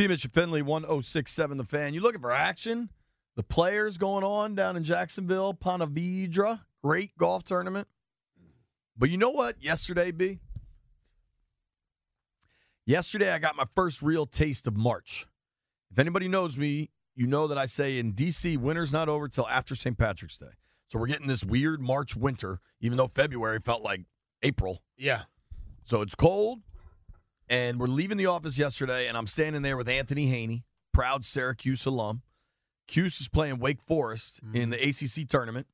B. Mitch Finlay, 1067 The Fan. You looking for action? The players going on down in Jacksonville, Ponte Vedra. Great golf tournament. But you know what? Yesterday, B? Yesterday, I got my first real taste of March. If anybody knows me, you know that I say in DC, winter's not over till after St. Patrick's Day. So we're getting this weird March winter, even though February felt like April. Yeah. So it's cold, and we're leaving the office yesterday, and I'm standing there with Anthony Haney, proud Syracuse alum. Cuse is playing Wake Forest in the ACC tournament.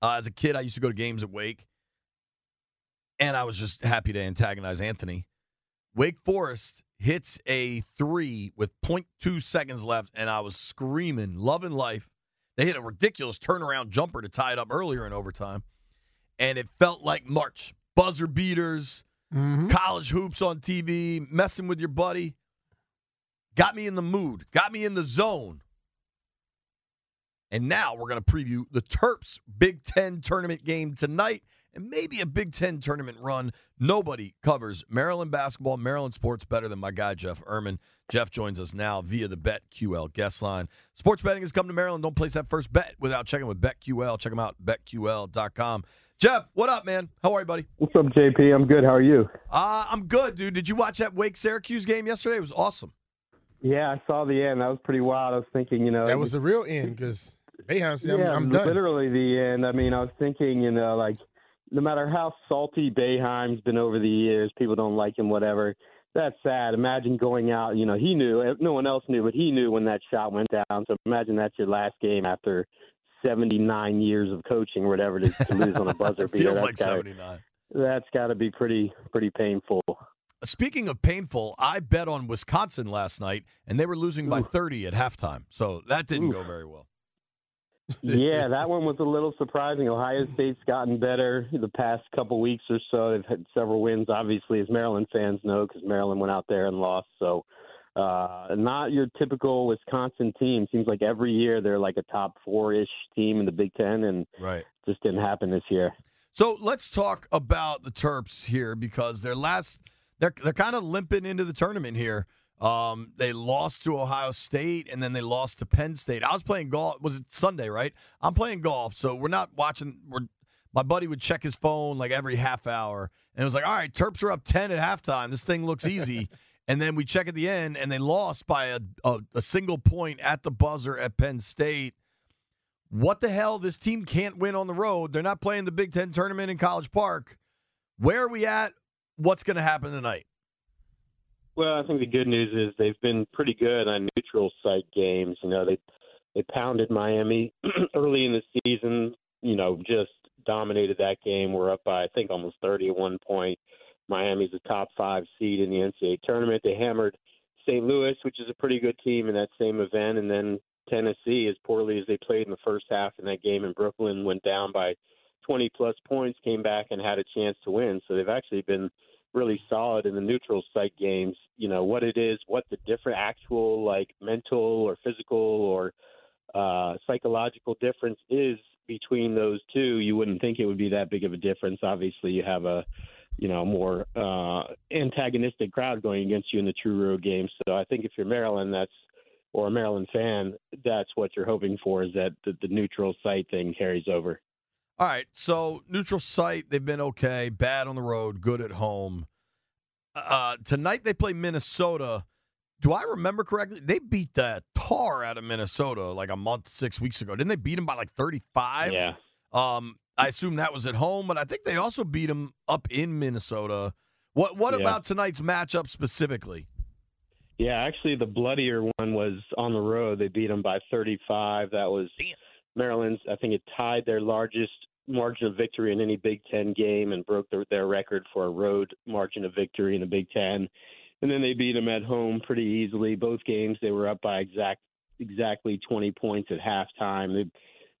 Uh, as a kid, I used to go to games at Wake, and I was just happy to antagonize Anthony. Wake Forest hits a three with 0.2 seconds left, and I was screaming, loving life. They hit a ridiculous turnaround jumper to tie it up earlier in overtime, and it felt like March. Buzzer beaters, Mm-hmm. college hoops on TV, messing with your buddy. Got me in the mood, got me in the zone. And now we're going to preview the Terps Big Ten tournament game tonight and maybe a Big Ten tournament run. Nobody covers Maryland basketball, Maryland sports better than my guy, Jeff Ermann. Jeff joins us now via the BetQL guest line. Sports betting has come to Maryland. Don't place that first bet without checking with BetQL. Check them out, betql.com. Jeff, what up, man? How are you, buddy? What's up, JP? I'm good. How are you? Uh, I'm good, dude. Did you watch that Wake Syracuse game yesterday? It was awesome. Yeah, I saw the end. That was pretty wild. I was thinking, you know, That was the real end because Boeheim said, I'm, yeah, I'm done. literally the end. I mean, I was thinking, you know, like no matter how salty Boeheim's been over the years, people don't like him, whatever. That's sad. Imagine going out. You know, he knew. No one else knew, but he knew when that shot went down. So imagine that's your last game after 79 years of coaching, or whatever, to, to lose on a buzzer beater. Feels That's like gotta- 79. That's got to be pretty pretty painful. Speaking of painful, I bet on Wisconsin last night, and they were losing by 30 at halftime. So that didn't go very well. yeah, that one was a little surprising. Ohio State's gotten better the past couple weeks or so. They've had several wins, obviously, as Maryland fans know, because Maryland went out there and lost. So, uh, not your typical Wisconsin team. Seems like every year they're like a top four ish team in the Big Ten, and Right. just didn't happen this year. So let's talk about the Terps here because their last they're they're kind of limping into the tournament here. Um, they lost to Ohio State and then they lost to Penn State. I was playing golf. Was it Sunday? Right. I'm playing golf, so we're not watching. We're my buddy would check his phone like every half hour, and it was like, all right, Terps are up ten at halftime. This thing looks easy. and then we check at the end, and they lost by a, a, a single point at the buzzer at Penn State what the hell? This team can't win on the road. They're not playing the Big Ten tournament in College Park. Where are we at? What's going to happen tonight? Well, I think the good news is they've been pretty good on neutral site games. You know, they they pounded Miami early in the season. You know, just dominated that game. We're up by I think almost 30 at one point. Miami's a top five seed in the NCAA tournament. They hammered St. Louis, which is a pretty good team in that same event, and then Tennessee, as poorly as they played in the first half in that game in Brooklyn, went down by 20 plus points, came back and had a chance to win. So they've actually been really solid in the neutral site games. You know what it is, what the different actual like mental or physical or uh, psychological difference is between those two. You wouldn't think it would be that big of a difference. Obviously, you have a you know more uh, antagonistic crowd going against you in the true road game. So I think if you're Maryland, that's or a Maryland fan, that's what you're hoping for is that the, the neutral site thing carries over. All right. So, neutral site, they've been okay. Bad on the road, good at home. Uh, tonight they play Minnesota. Do I remember correctly? They beat the tar out of Minnesota like a month, six weeks ago. Didn't they beat them by like 35? Yeah. Um, I assume that was at home, but I think they also beat them up in Minnesota. What What Yeah. about tonight's matchup specifically? Yeah, actually, the bloodier one was on the road. They beat them by 35. That was Maryland's. I think it tied their largest margin of victory in any Big Ten game and broke their, their record for a road margin of victory in the Big Ten. and then they beat them at home pretty easily. Both games they were up by exact exactly 20 points at halftime. They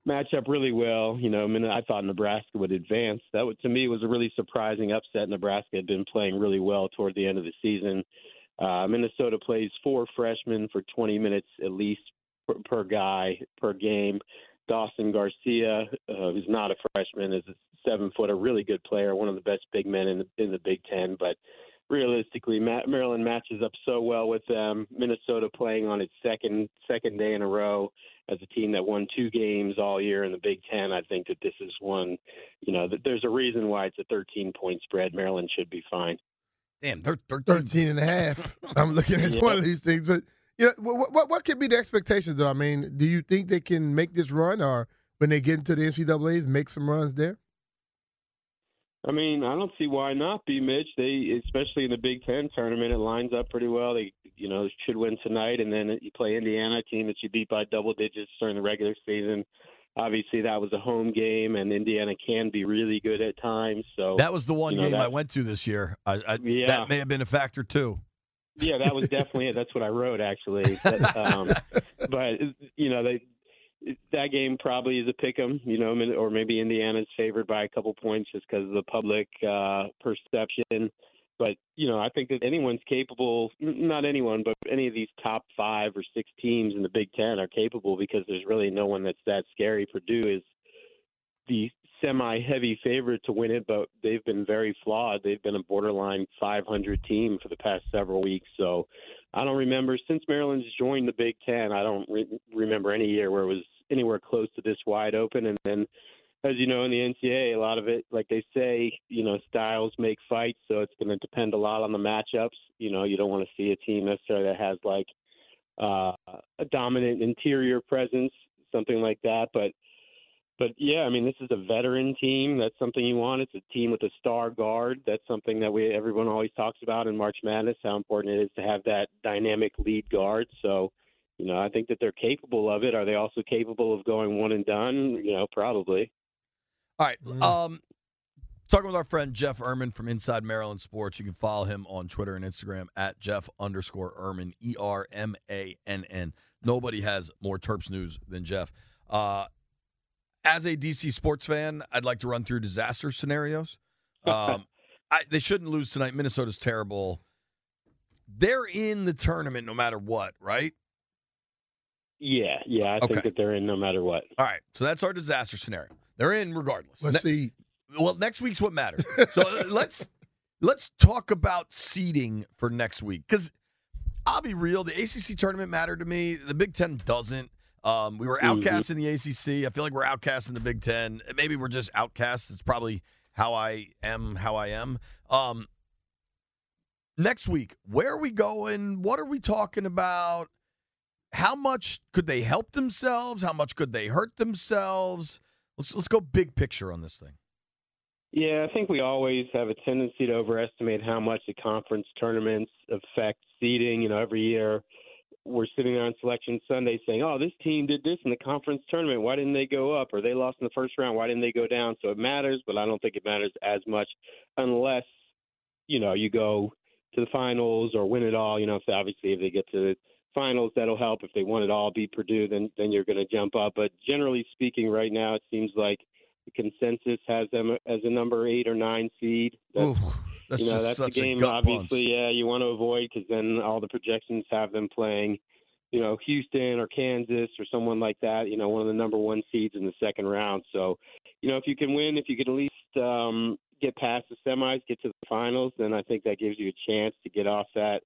match up really well. You know, I mean, I thought Nebraska would advance. That to me was a really surprising upset. Nebraska had been playing really well toward the end of the season. Uh, Minnesota plays four freshmen for 20 minutes at least per, per guy per game. Dawson Garcia, uh, who's not a freshman, is a seven foot, a really good player, one of the best big men in the in the Big Ten. But realistically, Maryland matches up so well with them. Minnesota playing on its second second day in a row as a team that won two games all year in the Big Ten. I think that this is one. You know, that there's a reason why it's a 13 point spread. Maryland should be fine. Damn, they're 13. 13 and a half. I'm looking at Yeah. one of these things. But you know, what, what what could be the expectations though? I mean, do you think they can make this run, or when they get into the NCAA's, make some runs there? I mean, I don't see why not be Mitch. They, especially in the Big Ten tournament, it lines up pretty well. They, you know, should win tonight, and then you play Indiana, a team that you beat by double digits during the regular season. Obviously, that was a home game, and Indiana can be really good at times. So That was the one You know, game I went to this year. I, I, Yeah. That may have been a factor too. yeah, that was definitely it. That's what I wrote actually. That, um, but you know, they that game probably is a pick 'em. You know, or maybe Indiana's favored by a couple points just because of the public uh, perception. But you know, I think that anyone's capable—not anyone, but any of these top five or six teams in the Big Ten are capable because there's really no one that's that scary. Purdue is the semi-heavy favorite to win it, but they've been very flawed. They've been a borderline 500 team for the past several weeks. So I don't remember since Maryland's joined the Big Ten. I don't re- remember any year where it was anywhere close to this wide open. And then, as you know, in the NCAA, a lot of it, like they say, you know, styles make fights. So it's going to depend a lot on the matchups. You know, you don't want to see a team necessarily that has like uh, a dominant interior presence, something like that. But but yeah, I mean, this is a veteran team. That's something you want. It's a team with a star guard. That's something that we everyone always talks about in March Madness. How important it is to have that dynamic lead guard. So, you know, I think that they're capable of it. Are they also capable of going one and done? You know, probably. All right. Mhm. Um, talking with our friend Jeff Ermann from Inside Maryland Sports. You can follow him on Twitter and Instagram at Jeff underscore Ermann, E R M A N N. Nobody has more Terps news than Jeff. Uh, as a DC sports fan, I'd like to run through disaster scenarios. Um, I, they shouldn't lose tonight. Minnesota's terrible. They're in the tournament no matter what, right? Yeah, yeah. I Okay. think that they're in no matter what. All right. So that's our disaster scenario. They're in regardless. Let's Ne- see. Well, next week's what matters. So uh, let's let's talk about seeding for next week because I'll be real. The ACC tournament mattered to me. The Big Ten doesn't. Um, we were outcast in the ACC. I feel like we're outcast in the Big Ten. Maybe we're just outcasts. It's probably how I am. How I am. Um, next week, where are we going? What are we talking about? How much could they help themselves? How much could they hurt themselves? Let's let's go big picture on this thing. Yeah, I think we always have a tendency to overestimate how much the conference tournaments affect seeding. You know, every year we're sitting there on selection Sunday saying, "Oh, this team did this in the conference tournament. Why didn't they go up? Or they lost in the first round. Why didn't they go down?" So it matters, but I don't think it matters as much unless you know you go to the finals or win it all. You know, so obviously if they get to the finals, that'll help. If they won it all, beat Purdue, then then you're going to jump up. But generally speaking, right now it seems like the consensus has them as a number eight or nine seed. That's, that's you know, that's the game. obviously, punch. yeah, you want to avoid because then all the projections have them playing, you know, Houston or Kansas or someone like that. You know, one of the number one seeds in the second round. So, you know, if you can win, if you can at least um, get past the semis, get to the finals, then I think that gives you a chance to get off that.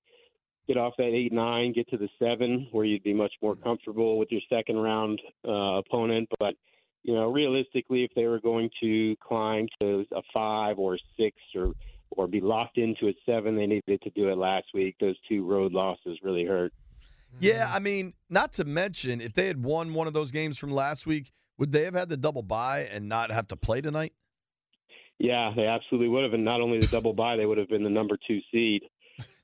Get off that eight nine, get to the seven, where you'd be much more comfortable with your second round uh, opponent. But you know, realistically, if they were going to climb to a five or a six or or be locked into a seven, they needed to do it last week. Those two road losses really hurt. Yeah, I mean, not to mention if they had won one of those games from last week, would they have had the double bye and not have to play tonight? Yeah, they absolutely would have, and not only the double bye, they would have been the number two seed.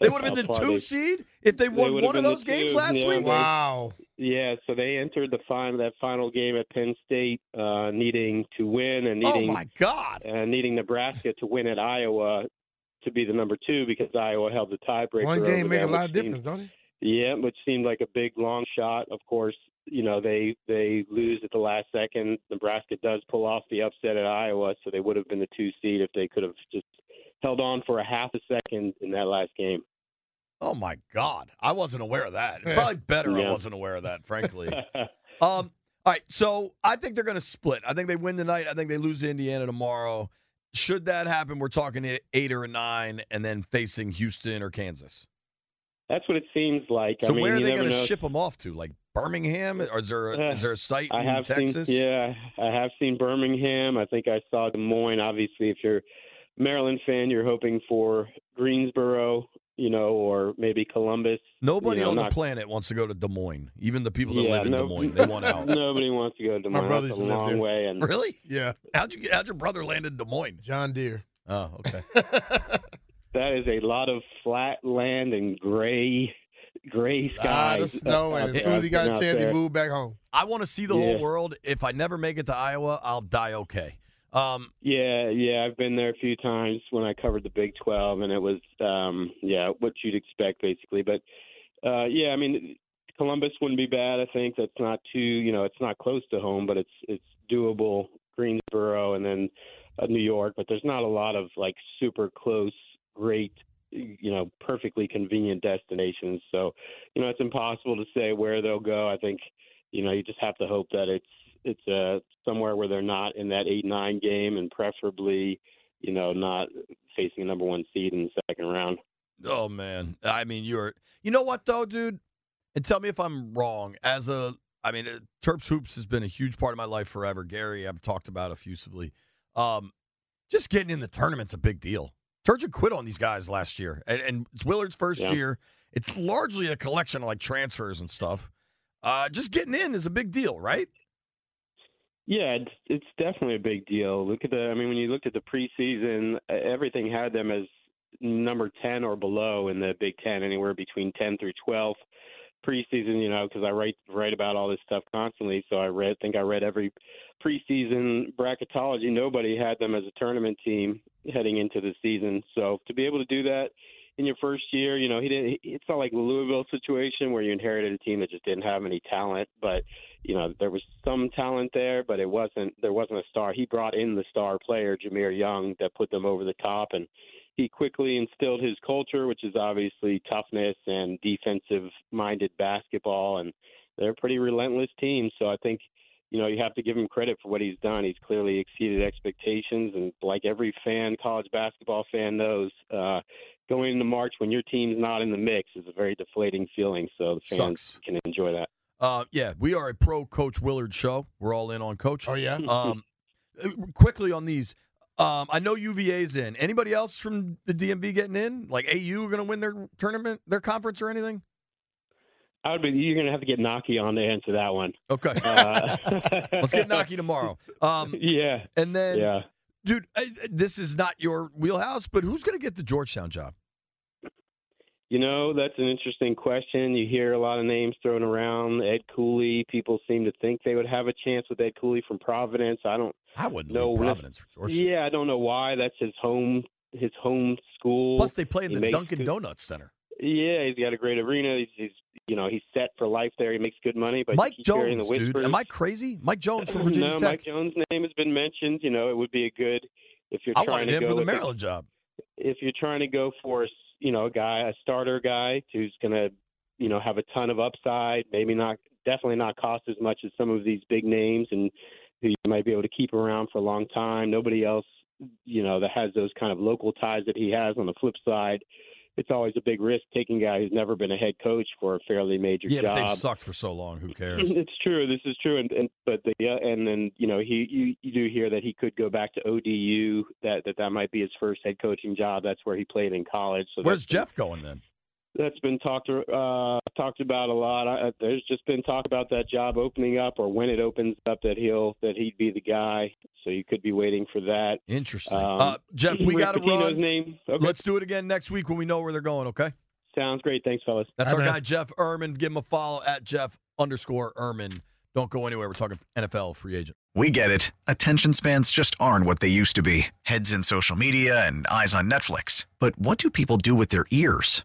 They would have been the two they- seed if they won would have one of those games two, last yeah, week. they- Wow. Yeah, so they entered the final that final game at Penn State, uh, needing to win and Oh needing my God! uh, needing Nebraska to win at Iowa to be the number two because Iowa held the tiebreaker. One game over make a lot of which seemed- difference, don't it? Yeah, which seemed like a big long shot. Of course, you know they they lose at the last second. Nebraska does pull off the upset at Iowa, so they would have been the two seed if they could have just held on for a half a second in that last game. Oh my God, I wasn't aware of that. It's probably better I wasn't aware of that, frankly. Um, all right, so I think they're going to split. I think they win tonight. I think they lose to Indiana tomorrow. Should that happen, we're talking eight- eight or nine, and then facing Houston or Kansas. That's what it seems like. So I mean, where are they going to ship them off to? Like Birmingham, or is there a, is there a site I in have Texas? seen, yeah, I have seen Birmingham. I think I saw Des Moines. Obviously, if you're a Maryland fan, you're hoping for Greensboro, you know, or maybe Columbus. Nobody you know, on the planet wants to go to Des Moines. Even the people that yeah, live in no, Des Moines, they want out. Nobody wants to go to Des My Moines. brother That's a used to live long there. way, and Really? Yeah, How'd you get? How'd your brother land in Des Moines? John Deere. Oh, okay. that is a lot of flat land and gray, gray A lot of skies. snow, and as soon as he got a out chance, he moved back home. I want to see the whole world. If I never make it to Iowa, I'll die okay. Um, Yeah, yeah, I've been there a few times when I covered the Big 12, and it was, um, yeah, what you'd expect basically. But uh, yeah, I mean, Columbus wouldn't be bad. I think that's not too, you know, it's not close to home, but it's it's doable. Greensboro and then uh, New York, but there's not a lot of like super close, great, you know, perfectly convenient destinations. So, you know, it's impossible to say where they'll go. I think, you know, you just have to hope that it's it's uh, somewhere where they're not in that eight nine game, and preferably, you know, not facing a number one seed in the second round. oh man, I mean, you're. You know what though, dude? And tell me if I'm wrong. As a, I mean, uh, Terps hoops has been a huge part of my life forever. Gary, I've talked about effusively. Um, just getting in the tournament's a big deal. Turgeon quit on these guys last year, and, and it's Willard's first Yeah. year. It's largely a collection of like transfers and stuff. Uh, just getting in is a big deal, right? Yeah, it's it's definitely a big deal. Look at the I mean when you looked at the preseason, everything had them as number 10 or below in the Big 10 anywhere between 10 through 12 preseason, you know, cuz I write write about all this stuff constantly, so I read think I read every preseason bracketology. Nobody had them as a tournament team heading into the season. So to be able to do that in your first year, you know, he didn't. It's not like the Louisville situation where you inherited a team that just didn't have any talent, but you know there was some talent there, but it wasn't. There wasn't a star. He brought in the star player, Jahmir Young, that put them over the top, and he quickly instilled his culture, which is obviously toughness and defensive-minded basketball, and they're a pretty relentless team. So I think. You know, you have to give him credit for what he's done. He's clearly exceeded expectations, and like every fan, college basketball fan knows, uh, going into March when your team's not in the mix is a very deflating feeling. So the fans Sucks. can enjoy that. Uh, yeah, we are a pro Coach Willard show. We're all in on Coach. Oh yeah. Um, quickly on these, um, I know UVA's in. Anybody else from the DMV getting in? Like AU going to win their tournament, their conference, or anything? I would be. You're going to have to get Naki on to answer that one. Okay, Uh, let's get Naki tomorrow. Um, Yeah, and then, yeah. Dude, uh, this is not your wheelhouse, but who's going to get the Georgetown job? You know, that's an interesting question. You hear a lot of names thrown around. Ed Cooley. People seem to think they would have a chance with Ed Cooley from Providence. I don't. I wouldn't No, leave Providence for Georgetown. Yeah, I don't know why. That's his home. His home school. Plus, they play in He the Dunkin' Donuts Center. Yeah, he's got a great arena. He's, he's you know he's set for life there. He makes good money. But Mike Jones, dude. Am I crazy? Mike Jones from Virginia no, Tech. Mike Jones' name has been mentioned. You know, it would be a good if you're I trying to him go for the with a- Maryland job. if you're trying to go for you know a guy, a starter guy who's going to you know have a ton of upside, maybe not definitely not cost as much as some of these big names, and who you might be able to keep around for a long time. Nobody else, you know, that has those kind of local ties that he has. On the flip side. It's always a big risk taking a guy who's never been a head coach for a fairly major Yeah, job. but they've sucked for so long. Who cares? It's true. This is true, and, and but the yeah, and then you know he you, you do hear that he could go back to ODU. That that that might be his first head coaching job. That's where he played in college. So Where's Jeff going then? That's been talked uh, talked about a lot. I, there's just been talk about that job opening up, or when it opens up, that he'll that he'd be the guy. So you could be waiting for that. Interesting. Um, uh, Jeff, we got to Pitino's run. name. Okay. Let's do it again next week when we know where they're going. Okay. Sounds great. Thanks, fellas. That's All our right, guy. Jeff Ermann. Give him a follow at Jeff underscore Ermann. Don't go anywhere. We're talking NFL free agent. We get it. Attention spans just aren't what they used to be heads in social media and eyes on Netflix. But what do people do with their ears?